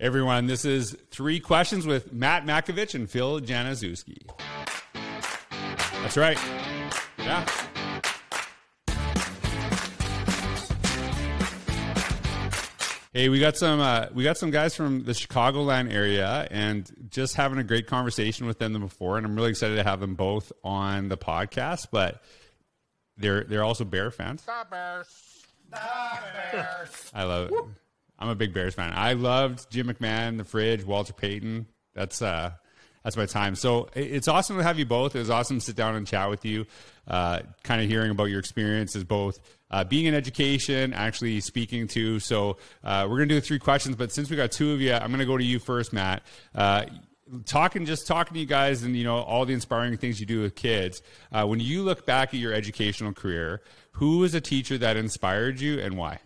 everyone. This is three questions with Matt Matkovich and Phil Januszewski. That's right. Yeah. Hey, we got some uh, we got some guys from the Chicagoland area, and just having a great conversation with them before, and I'm really excited to have them both on the podcast. But they're they're also Bear fans. The Bears. The Bears. I love it. I'm a big Bears fan. I loved Jim McMahon, the Fridge, Walter Payton. That's uh, that's my time. So it's awesome to have you both. It was awesome to sit down and chat with you, uh, kind of hearing about your experiences, both uh, being in education, actually speaking to. So uh, we're gonna do three questions, but since we got two of you, I'm gonna go to you first, Matt. Uh, talking, just talking to you guys, and you know all the inspiring things you do with kids. Uh, when you look back at your educational career, who was a teacher that inspired you, and why?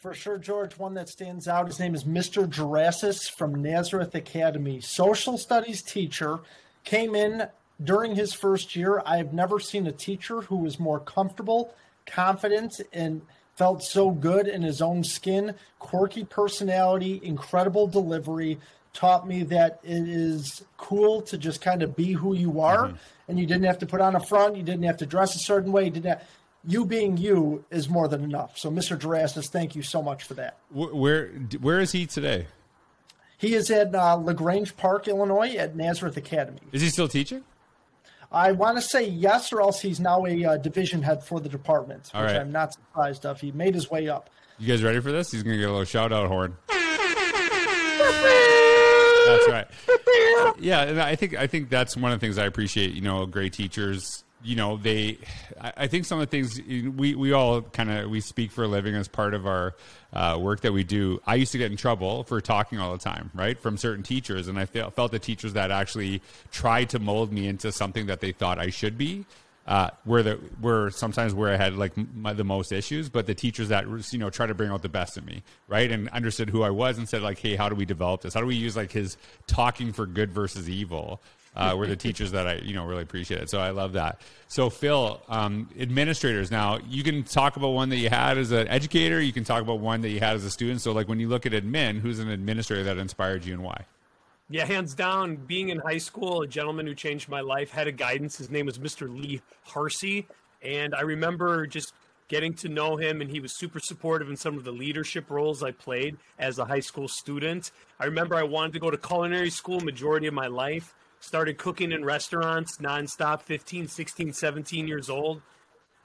For sure, George, one that stands out. His name is Mr. Jurasis from Nazareth Academy. Social studies teacher came in during his first year. I have never seen a teacher who was more comfortable, confident, and felt so good in his own skin. Quirky personality, incredible delivery. Taught me that it is cool to just kind of be who you are, mm-hmm. and you didn't have to put on a front. You didn't have to dress a certain way. You didn't. Have, you being you is more than enough. So, Mr. Jurasis, thank you so much for that. Where where is he today? He is at uh, La Grange Park, Illinois, at Nazareth Academy. Is he still teaching? I want to say yes, or else he's now a uh, division head for the department, All which right. I'm not surprised of. He made his way up. You guys ready for this? He's going to get a little shout out horn. That's right. Yeah, and I think I think that's one of the things I appreciate. You know, great teachers you know they i think some of the things we, we all kind of we speak for a living as part of our uh, work that we do i used to get in trouble for talking all the time right from certain teachers and i felt, felt the teachers that actually tried to mold me into something that they thought i should be uh, were the were sometimes where I had like my, the most issues, but the teachers that you know try to bring out the best in me, right, and understood who I was and said like, hey, how do we develop this? How do we use like his talking for good versus evil uh, were the teachers that I, you know, really appreciated. So I love that. So Phil, um, administrators. Now you can talk about one that you had as an educator. You can talk about one that you had as a student. So like when you look at admin, who's an administrator that inspired you and why? Yeah, hands down. Being in high school, a gentleman who changed my life had a guidance. His name was Mr. Lee Harsey, and I remember just getting to know him and he was super supportive in some of the leadership roles I played as a high school student. I remember I wanted to go to culinary school majority of my life started cooking in restaurants nonstop 15 16 17 years old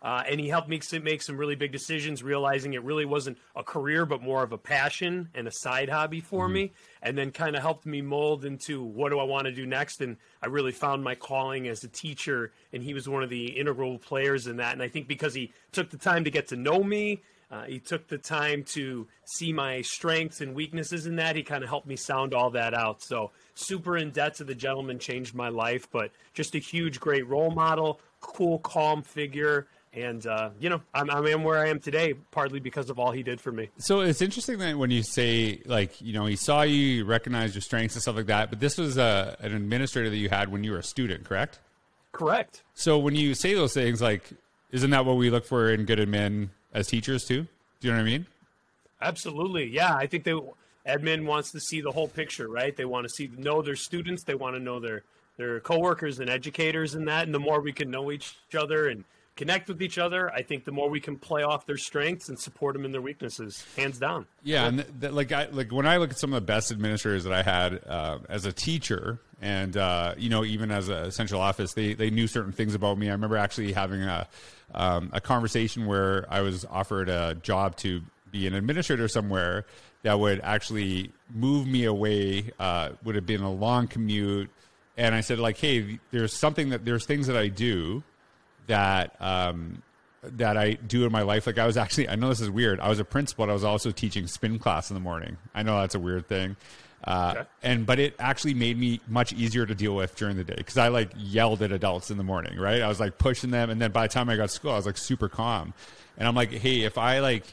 uh, and he helped me make some really big decisions realizing it really wasn't a career but more of a passion and a side hobby for mm-hmm. me and then kind of helped me mold into what do i want to do next and i really found my calling as a teacher and he was one of the integral players in that and i think because he took the time to get to know me uh, he took the time to see my strengths and weaknesses in that. He kind of helped me sound all that out. So, super in debt to the gentleman changed my life, but just a huge, great role model, cool, calm figure. And, uh, you know, I'm, I am where I am today, partly because of all he did for me. So it's interesting that when you say, like, you know, he saw you, you recognized your strengths and stuff like that, but this was uh, an administrator that you had when you were a student, correct? Correct. So when you say those things, like, isn't that what we look for in good admin as teachers too? Do you know what I mean? Absolutely. Yeah, I think they admin wants to see the whole picture, right? They want to see know their students, they want to know their their coworkers and educators and that, and the more we can know each other and connect with each other, I think the more we can play off their strengths and support them in their weaknesses, hands down. Yeah, and th- th- like I like when I look at some of the best administrators that I had uh, as a teacher, and uh, you know even as a central office, they they knew certain things about me. I remember actually having a um, a conversation where I was offered a job to be an administrator somewhere that would actually move me away. Uh, would have been a long commute, and I said like, hey, there's something that there's things that I do that um, that I do in my life. Like I was actually, I know this is weird. I was a principal. I was also teaching spin class in the morning. I know that's a weird thing. Uh, okay. And but it actually made me much easier to deal with during the day because I like yelled at adults in the morning, right? I was like pushing them, and then by the time I got to school, I was like super calm. And I'm like, hey, if I like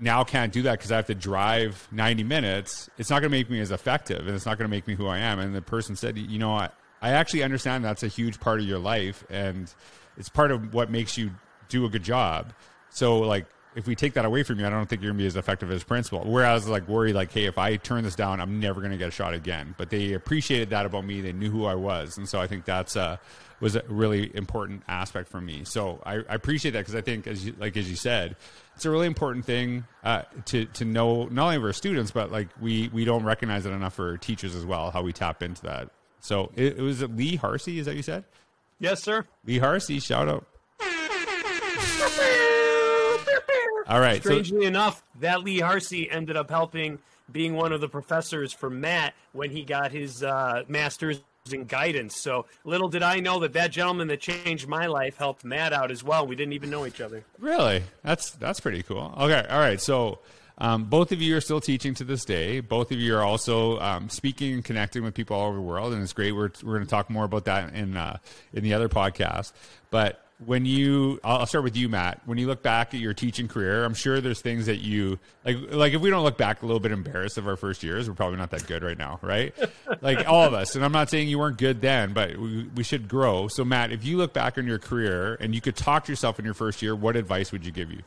now can't do that because I have to drive 90 minutes, it's not going to make me as effective, and it's not going to make me who I am. And the person said, you know, I I actually understand that's a huge part of your life, and it's part of what makes you do a good job. So like if we take that away from you, I don't think you're gonna be as effective as principal. Whereas like worry like, hey, if I turn this down, I'm never gonna get a shot again. But they appreciated that about me. They knew who I was, and so I think that's uh was a really important aspect for me. So I, I appreciate that because I think as you, like as you said, it's a really important thing uh, to to know not only for students but like we we don't recognize it enough for teachers as well how we tap into that. So it, it was Lee Harsey, is that what you said? Yes, sir. Lee Harsey, shout out. All right. so- Strangely enough, that Lee Harsey ended up helping being one of the professors for Matt when he got his uh, master's in guidance. So little did I know that that gentleman that changed my life helped Matt out as well. We didn't even know each other. Really? That's that's pretty cool. Okay, all right. So um, both of you are still teaching to this day. Both of you are also um, speaking and connecting with people all over the world, and it's great. We're we're going to talk more about that in uh, in the other podcast. But when you, I'll I'll start with you, Matt. When you look back at your teaching career, I'm sure there's things that you like. Like if we don't look back a little bit embarrassed of our first years, we're probably not that good right now, right? like all of us. And I'm not saying you weren't good then, but we, we should grow. So Matt, if you look back on your career and you could talk to yourself in your first year, what advice would you give you?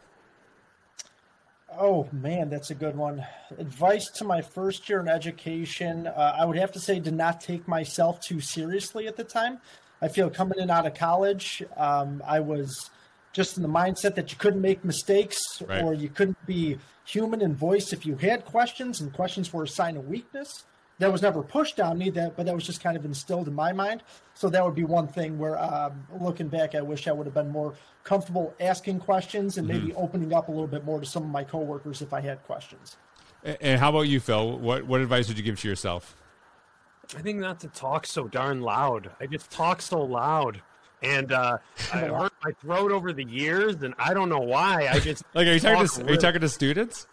Oh man, that's a good one. Advice to my first year in education: uh, I would have to say, to not take myself too seriously at the time. I feel coming in out of college, um, I was just in the mindset that you couldn't make mistakes Right. or you couldn't be human and voice if you had questions, and questions were a sign of weakness. That was never pushed on me, that but that was just kind of instilled in my mind. So that would be one thing where, um, looking back, I wish I would have been more comfortable asking questions and maybe opening up a little bit more to some of my coworkers if I had questions. And how about you, Phil? What what advice would you give to yourself? I think not to talk so darn loud. I just talk so loud. And uh, I hurt my throat over the years, and I don't know why. I just Like, are you talking to are you talking to students?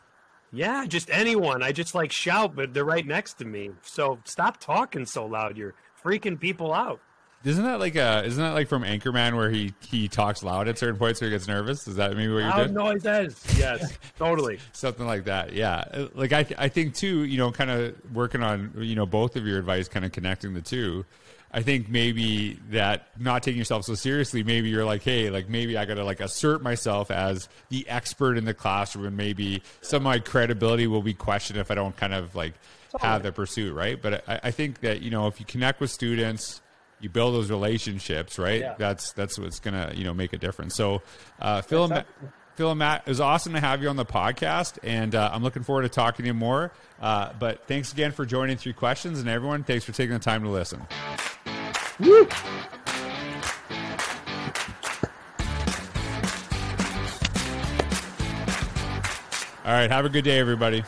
Yeah, just anyone. I just like shout, but they're right next to me. So stop talking so loud. You're freaking people out. Isn't that like uh isn't that like from Anchorman where he he talks loud at certain points where he gets nervous? Is that maybe what you're doing? Loud noises. Yes, totally. Something like that. Yeah. Uh, Like I I think too, you know, kind of working on you know both of your advice, kind of connecting the two. I think maybe that not taking yourself so seriously, maybe you're like, hey, like maybe I got to like assert myself as the expert in the classroom, and maybe some of my credibility will be questioned if I don't kind of like have the pursuit, right? But I, I think that you know if you connect with students, you build those relationships, right? Yeah. That's that's what's gonna you know make a difference. So, uh, Phil and Phil and Matt, it was awesome to have you on the podcast, and uh, I'm looking forward to talking to you more. Uh, but thanks again for joining Three Questions, and everyone, thanks for taking the time to listen. All right, have a good day, everybody.